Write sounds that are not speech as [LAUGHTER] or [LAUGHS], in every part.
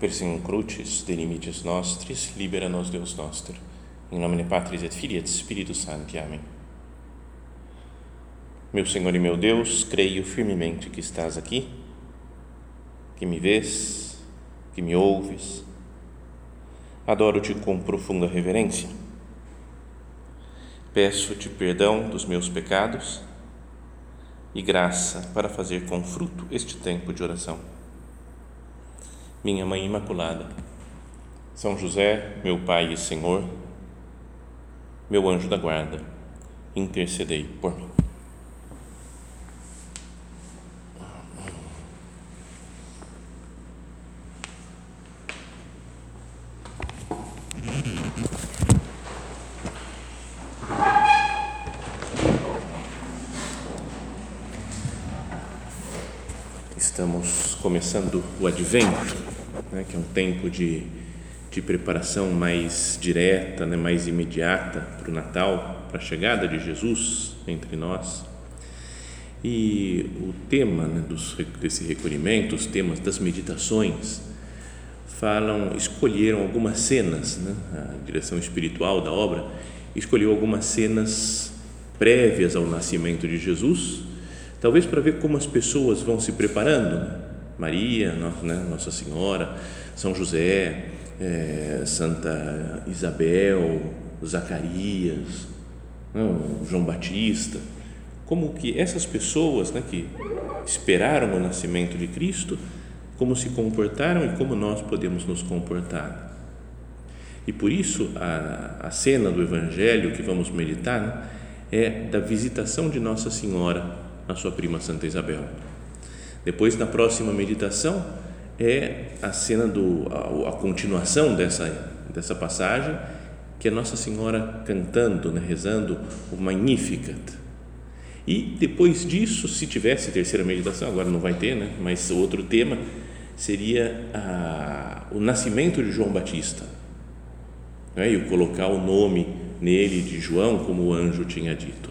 Persem crucis de limites nostris, libera nos Deus noster. Em nome de Patris et Filii et Spiritus Sancti. Amém. Meu Senhor e meu Deus, creio firmemente que estás aqui, que me vês, que me ouves. Adoro-te com profunda reverência. Peço-te perdão dos meus pecados e graça para fazer com fruto este tempo de oração minha Mãe Imaculada, São José, meu Pai e Senhor, meu anjo da guarda, intercedei por mim. Estamos começando o Advento né, que é um tempo de, de preparação mais direta, né, mais imediata para o Natal, para a chegada de Jesus entre nós. E o tema né, dos, desse recolhimento, os temas das meditações, falam, escolheram algumas cenas, né, a direção espiritual da obra escolheu algumas cenas prévias ao nascimento de Jesus, talvez para ver como as pessoas vão se preparando, né? Maria, né, Nossa Senhora, São José, é, Santa Isabel, Zacarias, não, João Batista, como que essas pessoas né, que esperaram o nascimento de Cristo, como se comportaram e como nós podemos nos comportar. E por isso a, a cena do Evangelho que vamos meditar né, é da visitação de Nossa Senhora à sua prima Santa Isabel. Depois, na próxima meditação, é a cena do a, a continuação dessa dessa passagem, que é Nossa Senhora cantando, né, rezando o Magnificat. E depois disso, se tivesse terceira meditação, agora não vai ter, né? Mas outro tema seria a, o nascimento de João Batista. Né? E colocar o nome nele de João, como o anjo tinha dito.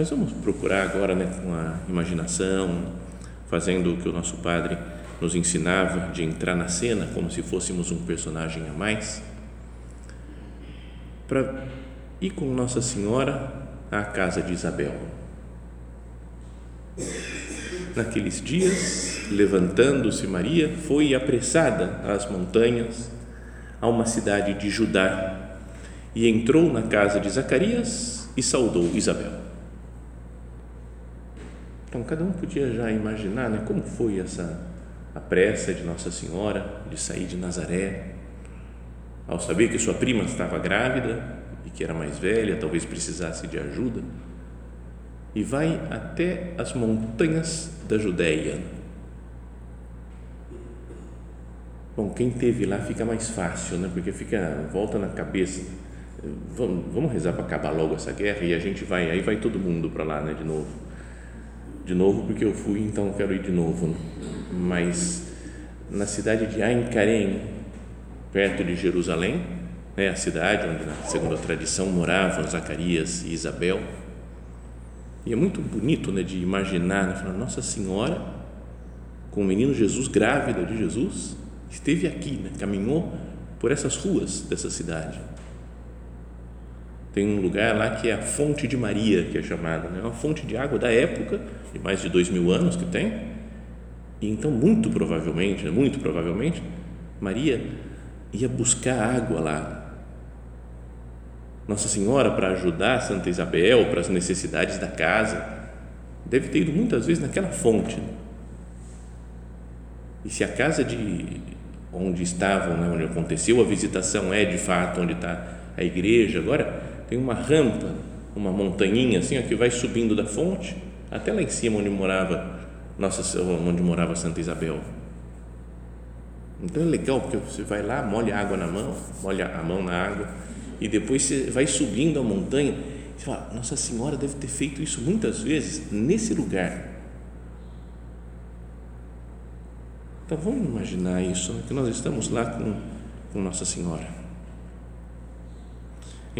Mas vamos procurar agora, né, com a imaginação, fazendo o que o nosso padre nos ensinava de entrar na cena como se fôssemos um personagem a mais, para ir com Nossa Senhora à casa de Isabel. Naqueles dias, levantando-se Maria, foi apressada às montanhas, a uma cidade de Judá, e entrou na casa de Zacarias e saudou Isabel. Então, cada um podia já imaginar né, como foi essa a pressa de Nossa Senhora de sair de Nazaré, ao saber que sua prima estava grávida e que era mais velha, talvez precisasse de ajuda, e vai até as montanhas da Judéia. Bom, quem teve lá fica mais fácil, né? Porque fica volta na cabeça. Vamos, vamos rezar para acabar logo essa guerra e a gente vai, aí vai todo mundo para lá, né? De novo de novo porque eu fui, então quero ir de novo. Né? Mas na cidade de Ain Karem, perto de Jerusalém, é a cidade onde, segundo a tradição, moravam Zacarias e Isabel. E é muito bonito né, de imaginar, né, falar, Nossa Senhora, com o menino Jesus, grávida de Jesus, esteve aqui, né, caminhou por essas ruas dessa cidade tem um lugar lá que é a Fonte de Maria, que é chamada, né? uma fonte de água da época, de mais de dois mil anos que tem. E então, muito provavelmente, né? muito provavelmente, Maria ia buscar água lá. Nossa Senhora, para ajudar Santa Isabel, para as necessidades da casa, deve ter ido muitas vezes naquela fonte. E se a casa de onde estavam, né, onde aconteceu a visitação, é de fato onde está a igreja, agora tem uma rampa, uma montanhinha assim, ó, que vai subindo da fonte até lá em cima onde morava nossa, onde morava Santa Isabel. Então é legal porque você vai lá, molha a água na mão, molha a mão na água e depois você vai subindo a montanha. Você fala, Nossa Senhora deve ter feito isso muitas vezes nesse lugar. Então vamos imaginar isso, né? que nós estamos lá com, com Nossa Senhora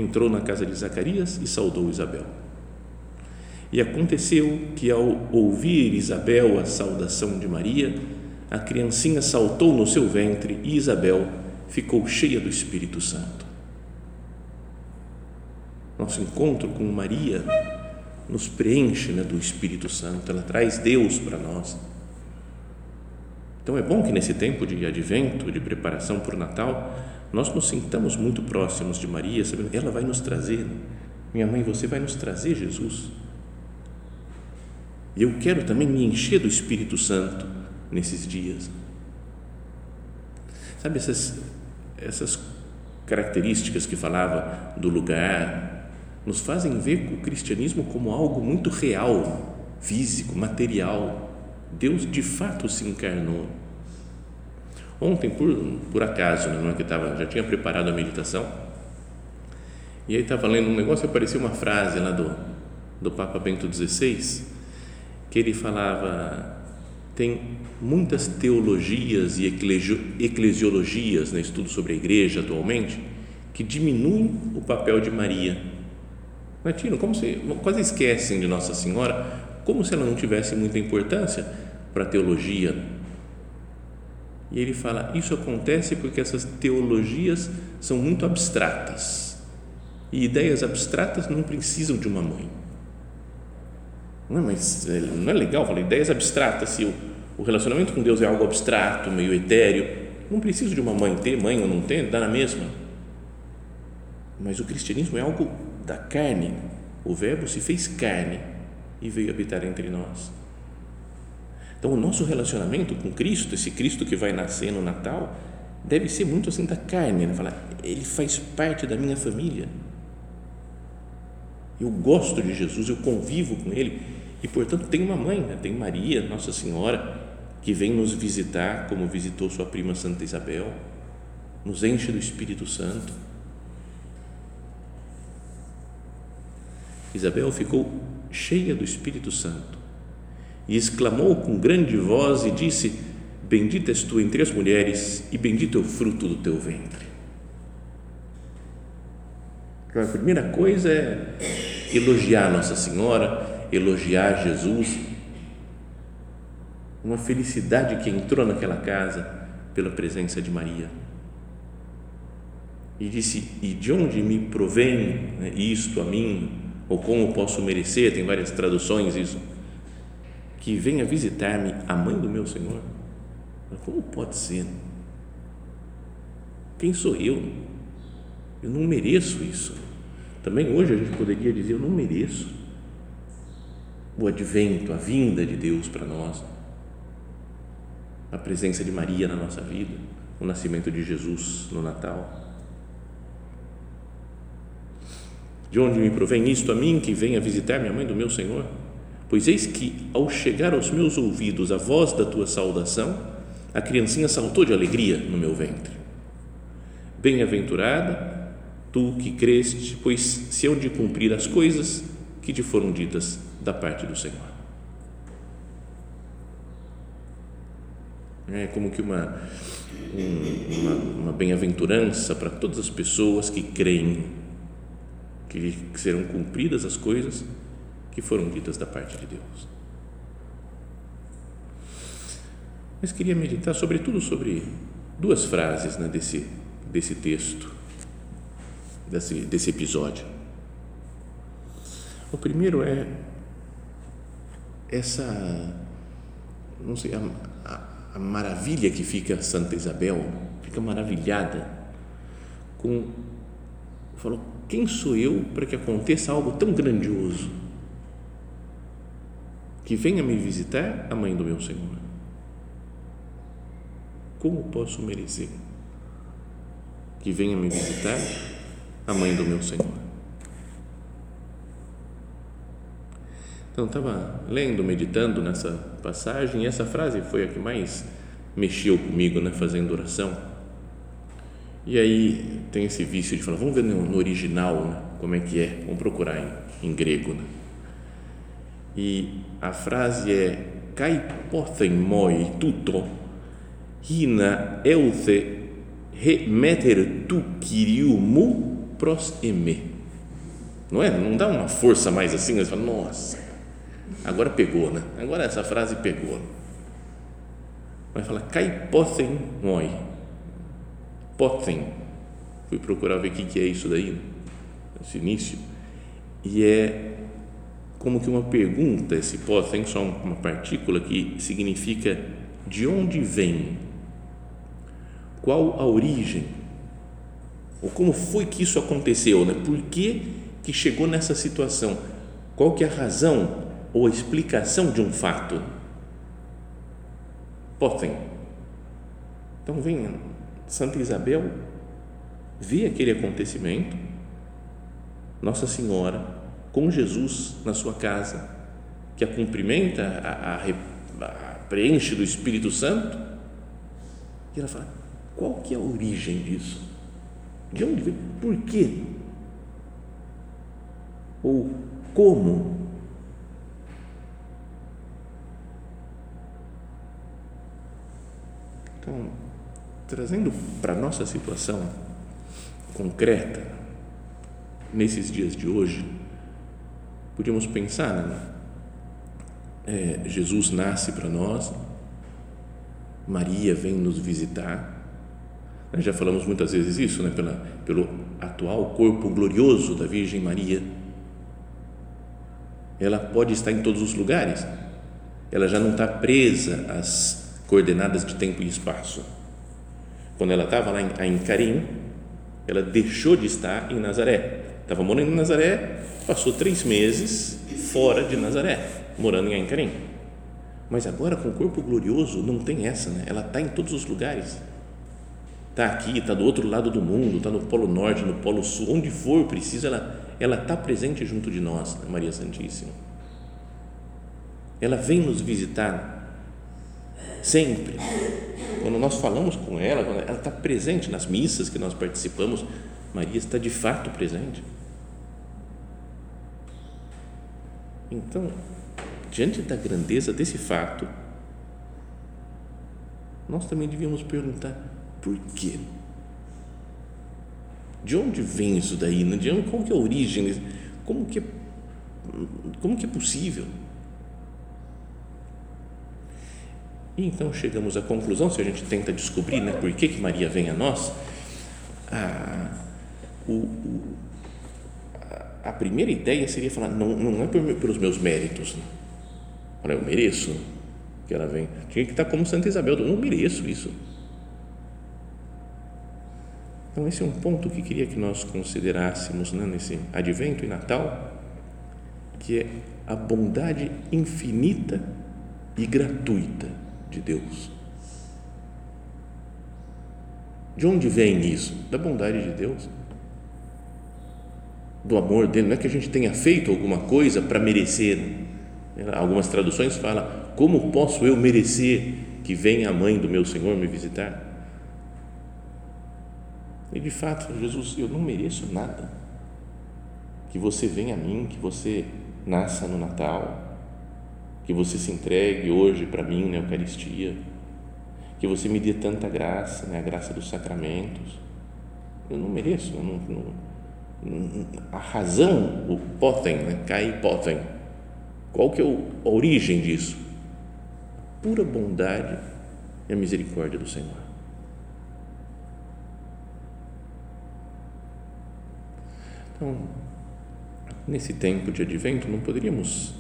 entrou na casa de Zacarias e saudou Isabel. E aconteceu que, ao ouvir Isabel a saudação de Maria, a criancinha saltou no seu ventre e Isabel ficou cheia do Espírito Santo. Nosso encontro com Maria nos preenche né, do Espírito Santo, ela traz Deus para nós. Então é bom que nesse tempo de advento, de preparação para o Natal, nós nos sintamos muito próximos de Maria, sabendo ela vai nos trazer. Minha mãe, você vai nos trazer Jesus. E eu quero também me encher do Espírito Santo nesses dias. Sabe essas, essas características que falava do lugar, nos fazem ver o cristianismo como algo muito real, físico, material. Deus de fato se encarnou. Ontem, por, por acaso, né, não é que estava, já tinha preparado a meditação, e aí estava lendo um negócio e apareceu uma frase lá do, do Papa Bento XVI, que ele falava tem muitas teologias e eclesiologias né, estudo sobre a igreja atualmente que diminuem o papel de Maria. É, Tino? Como se, quase esquecem de Nossa Senhora, como se ela não tivesse muita importância para a teologia. E ele fala: isso acontece porque essas teologias são muito abstratas. E ideias abstratas não precisam de uma mãe. Não, mas não é legal falar ideias abstratas se o, o relacionamento com Deus é algo abstrato, meio etéreo. Não preciso de uma mãe ter, mãe ou não ter, dá na mesma. Mas o cristianismo é algo da carne. O Verbo se fez carne e veio habitar entre nós. Então, o nosso relacionamento com Cristo, esse Cristo que vai nascer no Natal, deve ser muito assim da carne, né? Falar, ele faz parte da minha família. Eu gosto de Jesus, eu convivo com ele e, portanto, tem uma mãe, né? tem Maria, Nossa Senhora, que vem nos visitar, como visitou sua prima Santa Isabel, nos enche do Espírito Santo. Isabel ficou cheia do Espírito Santo e exclamou com grande voz e disse: Bendita és tu entre as mulheres e bendito é o fruto do teu ventre. Então, a primeira coisa é elogiar Nossa Senhora, elogiar Jesus, uma felicidade que entrou naquela casa pela presença de Maria. E disse: E de onde me provém né, isto a mim? Ou como posso merecer? Tem várias traduções isso. Que venha visitar-me a mãe do meu Senhor. Como pode ser? Quem sou eu? Eu não mereço isso. Também hoje a gente poderia dizer: Eu não mereço o advento, a vinda de Deus para nós, a presença de Maria na nossa vida, o nascimento de Jesus no Natal. De onde me provém isto a mim que venha visitar minha mãe do meu Senhor? Pois eis que, ao chegar aos meus ouvidos a voz da tua saudação, a criancinha saltou de alegria no meu ventre. Bem-aventurada tu que creste, pois se hão de cumprir as coisas que te foram ditas da parte do Senhor. É como que uma, uma, uma bem-aventurança para todas as pessoas que creem que serão cumpridas as coisas que foram ditas da parte de Deus. Mas queria meditar sobretudo sobre duas frases né, desse, desse texto, desse, desse episódio. O primeiro é essa, não sei, a, a, a maravilha que fica Santa Isabel, fica maravilhada com, falou, quem sou eu para que aconteça algo tão grandioso? Que venha me visitar a mãe do meu Senhor. Como posso merecer? Que venha me visitar a mãe do meu Senhor. Então, estava lendo, meditando nessa passagem e essa frase foi a que mais mexeu comigo, né, fazendo oração. E aí tem esse vício de falar, vamos ver no, original né, como é que é, vamos procurar em, em grego. Né? E a frase é kai pothen moi tuto hina euthe he meter tu kiriumu pros eme. Não é? Não dá uma força mais assim, você fala, nossa, Agora pegou, né? Agora essa frase pegou. Vai falar kaipoten moi. Poten. Fui procurar ver o que é isso daí, esse início. E é como que uma pergunta, esse poten, só uma partícula que significa de onde vem, qual a origem, ou como foi que isso aconteceu, né? por que, que chegou nessa situação, qual que é a razão ou a explicação de um fato. Potem. Então vem Santa Isabel, vê aquele acontecimento, Nossa Senhora com Jesus na sua casa, que a cumprimenta, a, a, a preenche do Espírito Santo, e ela fala: qual que é a origem disso? De onde vem? Por quê? Ou como? Então, trazendo para a nossa situação concreta, nesses dias de hoje, podíamos pensar, né? É, Jesus nasce para nós, Maria vem nos visitar, nós já falamos muitas vezes isso, né? Pela, pelo atual corpo glorioso da Virgem Maria, ela pode estar em todos os lugares, ela já não está presa às coordenadas de tempo e espaço. Quando ela estava lá em, em Carim, ela deixou de estar em Nazaré, estava morando em Nazaré, passou três meses fora de Nazaré, morando em Carim. Mas agora com o corpo glorioso não tem essa, né? Ela está em todos os lugares está aqui, está do outro lado do mundo, está no Polo Norte, no Polo Sul, onde for preciso, ela ela está presente junto de nós, né, Maria Santíssima. Ela vem nos visitar sempre. Quando nós falamos com ela, ela está presente nas missas que nós participamos, Maria está de fato presente. Então, diante da grandeza desse fato, nós também devíamos perguntar por quê? De onde vem isso daí? Né? De onde, qual que é a origem? Como que é, como que é possível? E então chegamos à conclusão, se a gente tenta descobrir né, por que, que Maria vem a nós, a, o, o, a primeira ideia seria falar, não, não é pelos meus méritos, né? Olha, eu mereço que ela venha. Tinha que estar como Santa Isabel, eu não mereço isso então, esse é um ponto que queria que nós considerássemos né, nesse advento e Natal, que é a bondade infinita e gratuita de Deus. De onde vem isso? Da bondade de Deus, do amor dele. Não é que a gente tenha feito alguma coisa para merecer. Algumas traduções falam: Como posso eu merecer que venha a mãe do meu Senhor me visitar? E de fato, Jesus, eu não mereço nada. Que você venha a mim, que você nasça no Natal, que você se entregue hoje para mim na Eucaristia, que você me dê tanta graça, né, a graça dos sacramentos. Eu não mereço, eu não, não, a razão, o potem, né, cai potem. Qual que é a origem disso? Pura bondade e a misericórdia do Senhor. Então, nesse tempo de advento, não poderíamos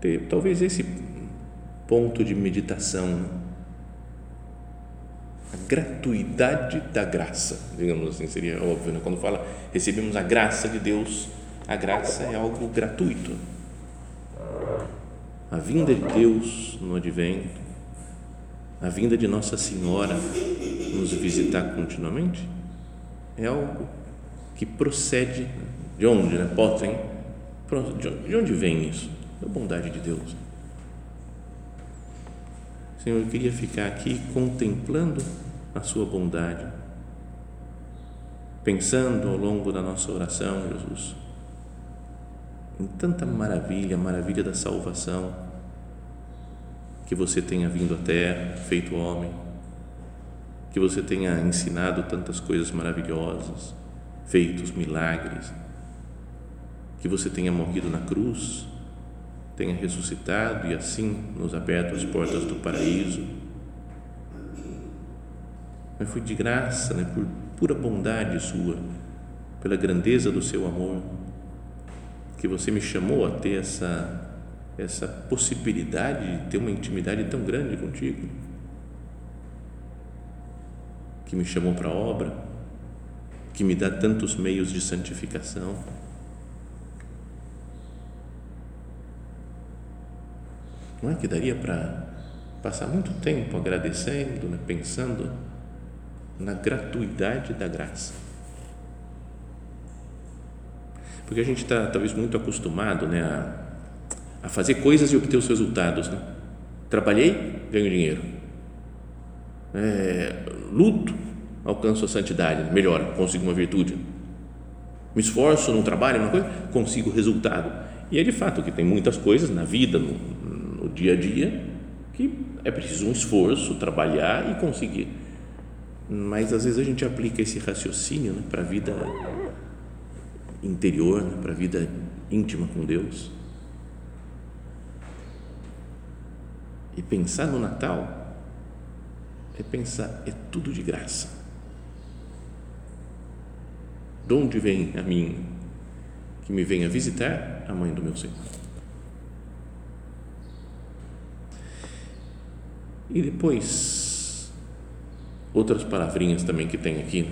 ter talvez esse ponto de meditação, né? A gratuidade da graça, digamos assim, seria óbvio, né? quando fala recebemos a graça de Deus, a graça é algo gratuito. A vinda de Deus no advento, a vinda de Nossa Senhora nos visitar continuamente, é algo que procede de onde, né? Potem. De onde vem isso? Da bondade de Deus. Senhor, eu queria ficar aqui contemplando a Sua bondade, pensando ao longo da nossa oração, Jesus, em tanta maravilha, maravilha da salvação, que você tenha vindo à terra, feito homem, que você tenha ensinado tantas coisas maravilhosas, feitos milagres, que você tenha morrido na cruz, tenha ressuscitado e assim nos aberto as portas do paraíso, mas foi de graça, né, por pura bondade sua, pela grandeza do seu amor, que você me chamou a ter essa essa possibilidade de ter uma intimidade tão grande contigo, que me chamou para a obra, que me dá tantos meios de santificação. Não é que daria para passar muito tempo agradecendo, né, pensando na gratuidade da graça. Porque a gente está talvez muito acostumado né, a, a fazer coisas e obter os resultados. Né? Trabalhei, ganho dinheiro. É, luto, alcanço a santidade, melhor, consigo uma virtude. Me esforço no trabalho, uma coisa, consigo resultado. E é de fato que tem muitas coisas na vida, no, no dia a dia, que é preciso um esforço, trabalhar e conseguir mas às vezes a gente aplica esse raciocínio né, para a vida interior, né, para a vida íntima com Deus. E pensar no Natal é pensar, é tudo de graça. De onde vem a mim que me venha visitar a mãe do meu Senhor? E depois outras palavrinhas também que tem aqui,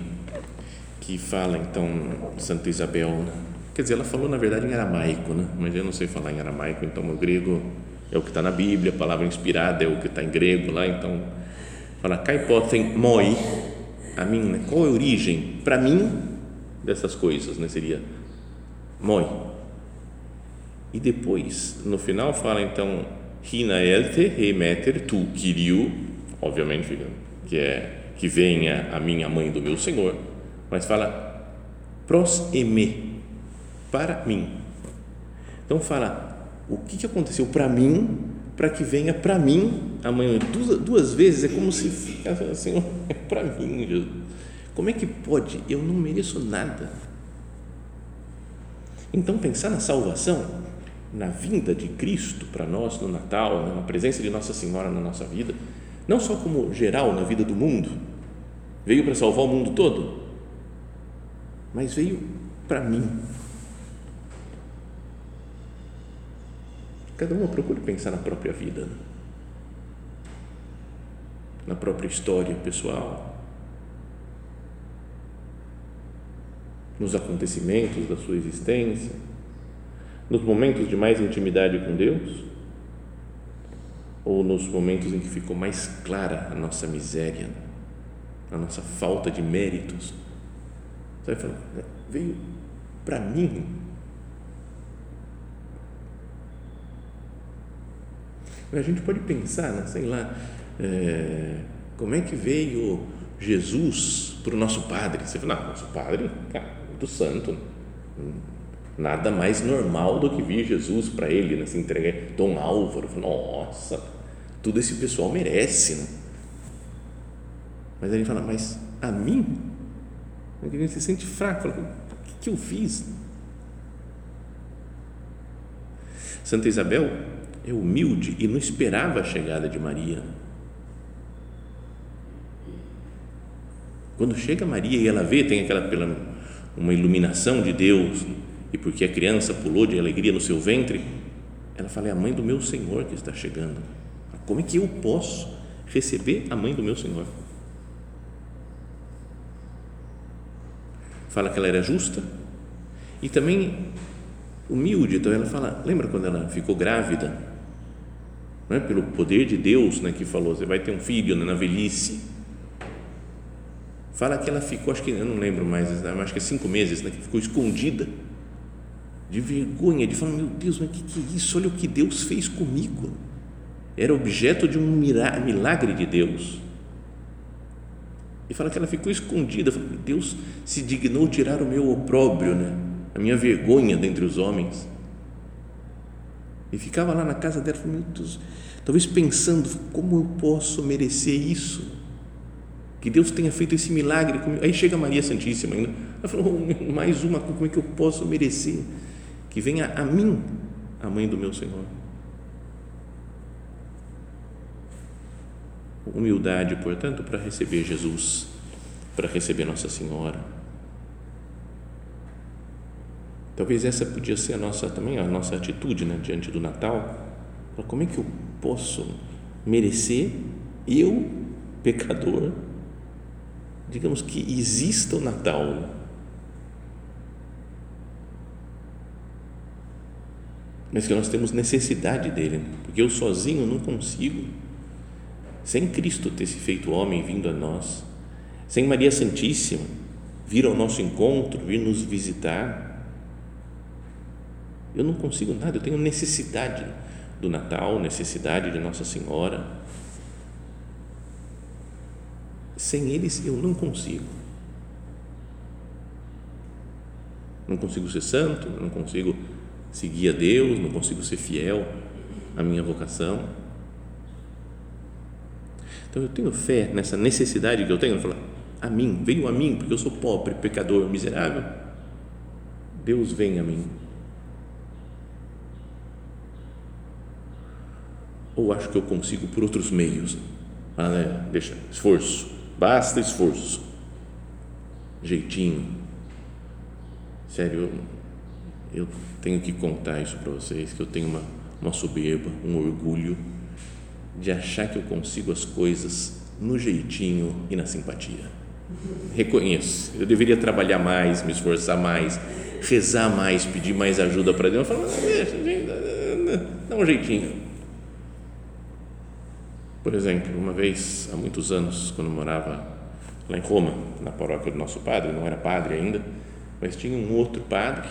que fala então Santa Isabel, né? quer dizer, ela falou na verdade em aramaico, né? mas eu não sei falar em aramaico, então o grego é o que está na Bíblia, a palavra inspirada é o que está em grego lá, então fala, kaipoten moi, a mim, né? qual é a origem, para mim, dessas coisas, né? seria moi. E depois, no final, fala então, hina elte remeter tu, kiriu, obviamente, que é que venha a minha mãe do meu Senhor, mas fala pros eme, para mim. Então fala o que, que aconteceu para mim, para que venha para mim a mãe. Duas, duas vezes é como se ficasse assim, [LAUGHS] é para mim, Jesus. Como é que pode? Eu não mereço nada. Então pensar na salvação, na vinda de Cristo para nós no Natal, na presença de Nossa Senhora na nossa vida, não só como geral na vida do mundo, veio para salvar o mundo todo, mas veio para mim. Cada uma procure pensar na própria vida, né? na própria história pessoal, nos acontecimentos da sua existência, nos momentos de mais intimidade com Deus ou nos momentos em que ficou mais clara a nossa miséria, a nossa falta de méritos. Você vai falar, veio para mim. A gente pode pensar, né, sei lá, é, como é que veio Jesus para o nosso padre? Você fala, nosso padre, cara, muito santo. Nada mais normal do que vir Jesus para ele, né, se entregar. Dom Álvaro, nossa, tudo esse pessoal merece, né? Mas ele fala, mas a mim? Gente se sente fraco, fala, o que, que eu fiz? Santa Isabel é humilde e não esperava a chegada de Maria. Quando chega Maria e ela vê, tem aquela pela, uma iluminação de Deus, e porque a criança pulou de alegria no seu ventre, ela fala: é a mãe do meu Senhor que está chegando. Como é que eu posso receber a mãe do meu Senhor? Fala que ela era justa e também humilde. Então ela fala, lembra quando ela ficou grávida? Não é? Pelo poder de Deus, né, que falou, você vai ter um filho né, na velhice. Fala que ela ficou, acho que eu não lembro mais, acho que é cinco meses, né, que ficou escondida de vergonha, de falar, meu Deus, mas o que, que é isso? Olha o que Deus fez comigo era objeto de um milagre de Deus. E fala que ela ficou escondida. Deus se dignou tirar o meu opróbrio, né? a minha vergonha dentre os homens. E ficava lá na casa dela, talvez pensando, como eu posso merecer isso? Que Deus tenha feito esse milagre comigo. Aí chega Maria Santíssima ainda. Ela falou, oh, mais uma, como é que eu posso merecer? Que venha a mim a mãe do meu Senhor. Humildade, portanto, para receber Jesus para receber Nossa Senhora. Talvez essa podia ser a nossa também a nossa atitude, né, diante do Natal. Como é que eu posso merecer eu, pecador, digamos que exista o Natal? Mas que nós temos necessidade dele, porque eu sozinho não consigo. Sem Cristo ter se feito homem vindo a nós, sem Maria Santíssima vir ao nosso encontro, vir nos visitar, eu não consigo nada, eu tenho necessidade do Natal, necessidade de Nossa Senhora. Sem eles eu não consigo. Não consigo ser santo, não consigo seguir a Deus, não consigo ser fiel à minha vocação. Então eu tenho fé nessa necessidade que eu tenho, falar, a mim, venho a mim, porque eu sou pobre, pecador, miserável. Deus vem a mim ou acho que eu consigo por outros meios? Ah, né? Deixa, esforço, basta esforço, jeitinho. Sério, eu, eu tenho que contar isso para vocês, que eu tenho uma, uma soberba, um orgulho de achar que eu consigo as coisas no jeitinho e na simpatia. Reconheço, eu deveria trabalhar mais, me esforçar mais, rezar mais, pedir mais ajuda para Deus. Eu falo, deixa, dá um jeitinho por exemplo, uma vez, há muitos anos, quando morava lá em Roma, na paróquia do nosso padre, não era padre ainda, mas tinha um outro padre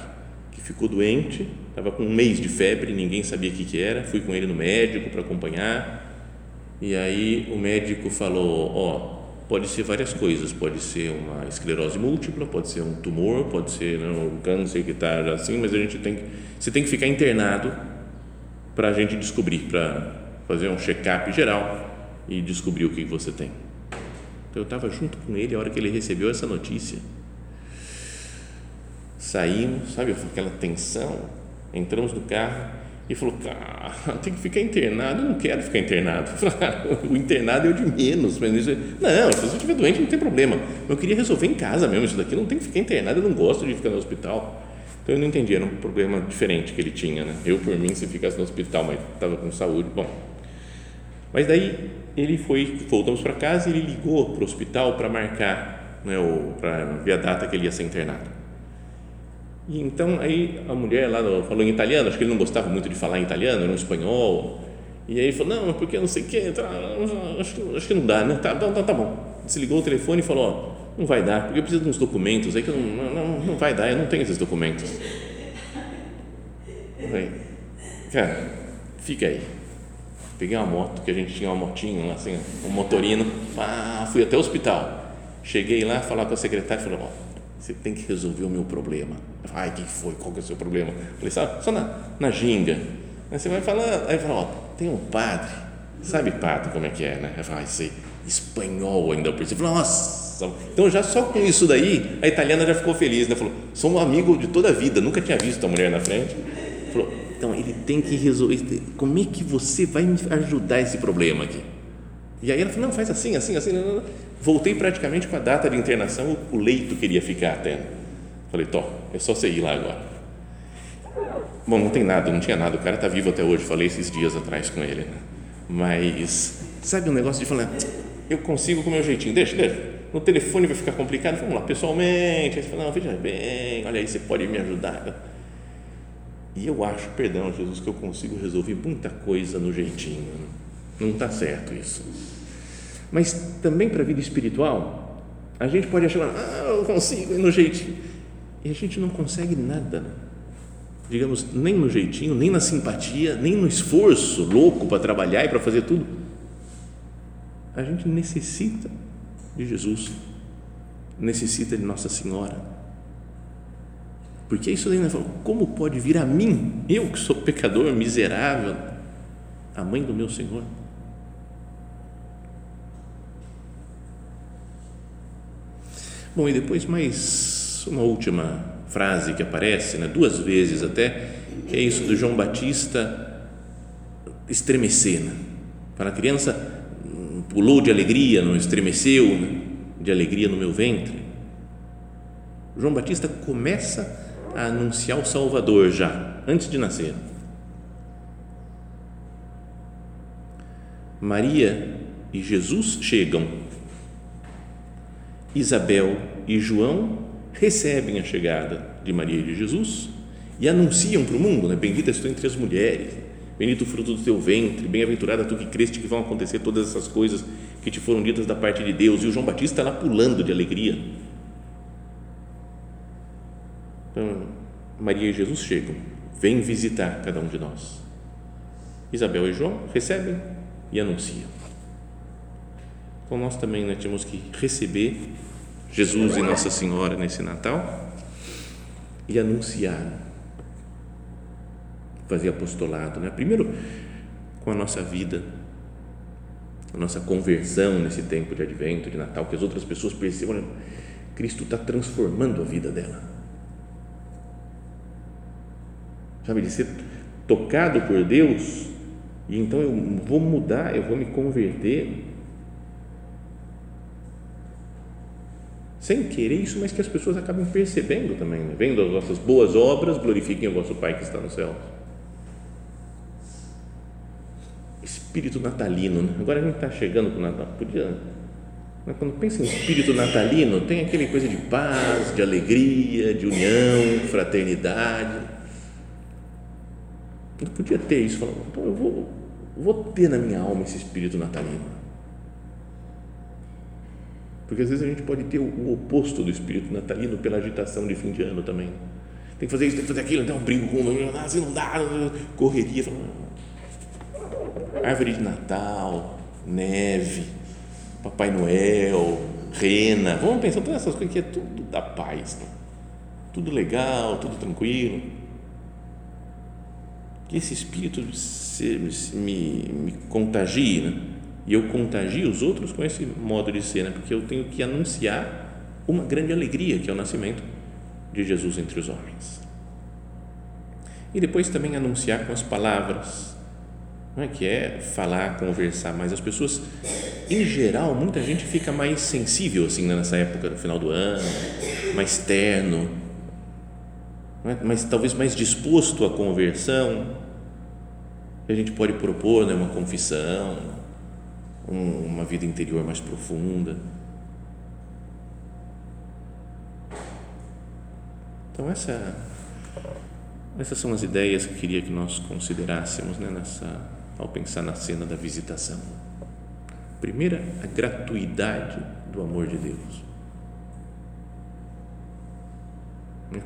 que ficou doente, estava com um mês de febre, ninguém sabia o que, que era, fui com ele no médico para acompanhar, e aí o médico falou, ó, oh, pode ser várias coisas, pode ser uma esclerose múltipla, pode ser um tumor, pode ser né, um câncer que está assim, mas a gente tem que, você tem que ficar internado para a gente descobrir, para fazer um check-up geral e descobrir o que você tem. Então eu estava junto com ele a hora que ele recebeu essa notícia. Saímos, sabe, aquela tensão, entramos no carro e falou, cara, tem que ficar internado, eu não quero ficar internado. [LAUGHS] o internado é o de menos. Mas isso, não, se você estiver doente não tem problema. Eu queria resolver em casa mesmo isso daqui, não tem que ficar internado, eu não gosto de ficar no hospital. Então eu não entendi, era um problema diferente que ele tinha. Né? Eu, por mim, se ficasse no hospital, mas estava com saúde, bom, mas daí ele foi, voltamos para casa e ele ligou para o hospital para marcar, né, para ver a data que ele ia ser internado. E então aí a mulher lá falou em italiano, acho que ele não gostava muito de falar em italiano, era um espanhol. E aí ele falou, não, porque não sei o que, tá, acho, acho, que não dá, né? Tá, tá, tá bom. Desligou o telefone e falou, ó, não vai dar, porque eu preciso de uns documentos aí que não, não, não vai dar, eu não tenho esses documentos. Falei, cara, fica aí Peguei uma moto, que a gente tinha uma motinha, assim, um motorino, ah, fui até o hospital. Cheguei lá, falar com a secretária, falou, oh, você tem que resolver o meu problema. Ai, o que foi? Qual que é o seu problema? Falei, sabe, só na, na ginga. Aí você vai falar, aí fala, ó, tem um padre, sabe padre como é que é, né? Aí fala, sei, espanhol ainda por cima. Nossa, então já só com isso daí, a italiana já ficou feliz, né? Falou, sou um amigo de toda a vida, nunca tinha visto a mulher na frente. Falou, então ele tem que resolver. Como é que você vai me ajudar esse problema aqui? E aí ela falou: não, faz assim, assim, assim. Voltei praticamente com a data de internação, o leito queria ficar até. Falei: Tó, é só você ir lá agora. Bom, não tem nada, não tinha nada. O cara está vivo até hoje. Falei esses dias atrás com ele. Né? Mas, sabe um negócio de falar: eu consigo com o meu jeitinho, deixa, deixa. No telefone vai ficar complicado. Vamos lá, pessoalmente. Aí você fala: não, veja bem, olha aí, você pode me ajudar e eu acho, perdão, Jesus, que eu consigo resolver muita coisa no jeitinho. Não está certo isso. Mas também para a vida espiritual, a gente pode achar, ah, eu consigo, no jeitinho. E a gente não consegue nada. Digamos, nem no jeitinho, nem na simpatia, nem no esforço louco para trabalhar e para fazer tudo. A gente necessita de Jesus, necessita de Nossa Senhora porque isso daí, né, como pode vir a mim, eu que sou pecador, miserável, a mãe do meu Senhor? Bom, e depois mais uma última frase que aparece, né, duas vezes até, que é isso do João Batista estremecer. Né? Para a criança, pulou de alegria, não estremeceu, né? de alegria no meu ventre. João Batista começa a anunciar o Salvador já, antes de nascer. Maria e Jesus chegam. Isabel e João recebem a chegada de Maria e de Jesus e anunciam para o mundo, né? Bendita estou entre as mulheres, bendito o fruto do teu ventre, bem-aventurada tu que creste que vão acontecer todas essas coisas que te foram ditas da parte de Deus. E o João Batista lá pulando de alegria. Então, Maria e Jesus chegam, vêm visitar cada um de nós. Isabel e João recebem e anunciam. Então nós também né, temos que receber Jesus e Nossa Senhora nesse Natal e anunciar, fazer apostolado, né? Primeiro com a nossa vida, a nossa conversão nesse tempo de Advento, de Natal, que as outras pessoas percebam, né? Cristo está transformando a vida dela. Sabe, de ser tocado por Deus, e então eu vou mudar, eu vou me converter sem querer isso, mas que as pessoas acabem percebendo também, né? vendo as nossas boas obras, glorifiquem o vosso Pai que está no céu. Espírito natalino, né? agora a gente está chegando para o Natal, podia, né? quando pensa em espírito natalino, tem aquele coisa de paz, de alegria, de união, fraternidade. Eu podia ter isso, falando, eu vou, vou ter na minha alma esse espírito natalino porque às vezes a gente pode ter o, oposto do espírito natalino pela agitação de fim de ano também. Tem que fazer isso, tem que fazer aquilo, então brigo com um, assim não dá, correria. Árvore de Natal, neve, Papai Noel, rena. Vamos pensar todas essas coisas que é tudo da paz. Né? Tudo legal, tudo tranquilo. Que esse espírito se, me, me contagie, né? E eu contagio os outros com esse modo de ser, né? porque eu tenho que anunciar uma grande alegria que é o nascimento de Jesus entre os homens. E depois também anunciar com as palavras, não é? que é falar, conversar, mas as pessoas, em geral, muita gente fica mais sensível assim né? nessa época, no final do ano, mais terno, é? mas talvez mais disposto à conversão. A gente pode propor né? uma confissão, um, uma vida interior mais profunda. Então, essa, essas são as ideias que eu queria que nós considerássemos né, nessa, ao pensar na cena da visitação. Primeira, a gratuidade do amor de Deus.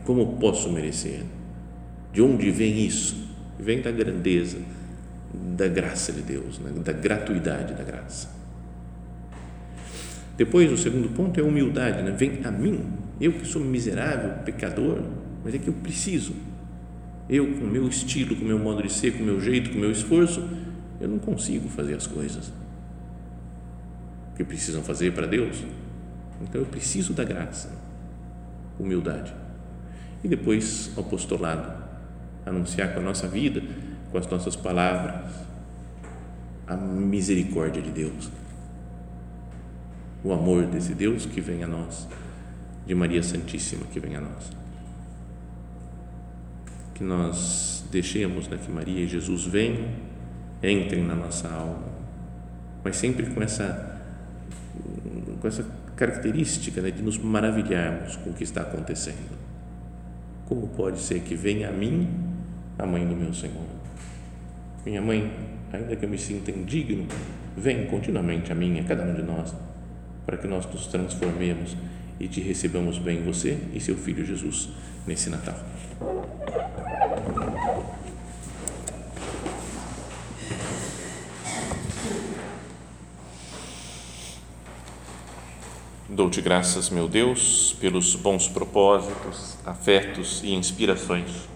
Como posso merecer? De onde vem isso? Vem da grandeza da graça de Deus, né? da gratuidade da graça. Depois, o segundo ponto é a humildade, né? vem a mim, eu que sou miserável, pecador, mas é que eu preciso. Eu, com o meu estilo, com o meu modo de ser, com o meu jeito, com o meu esforço, eu não consigo fazer as coisas que precisam fazer para Deus. Então eu preciso da graça, humildade. E depois, apostolado, anunciar com a nossa vida com as nossas palavras a misericórdia de Deus, o amor desse Deus que vem a nós, de Maria Santíssima que vem a nós. Que nós deixemos né, que Maria e Jesus venham, entrem na nossa alma, mas sempre com essa, com essa característica né, de nos maravilharmos com o que está acontecendo. Como pode ser que venha a mim a mãe do meu Senhor? Minha mãe, ainda que eu me sinta indigno, vem continuamente a mim, a cada um de nós, para que nós nos transformemos e te recebamos bem você e seu filho Jesus nesse Natal. Dou-te graças, meu Deus, pelos bons propósitos, afetos e inspirações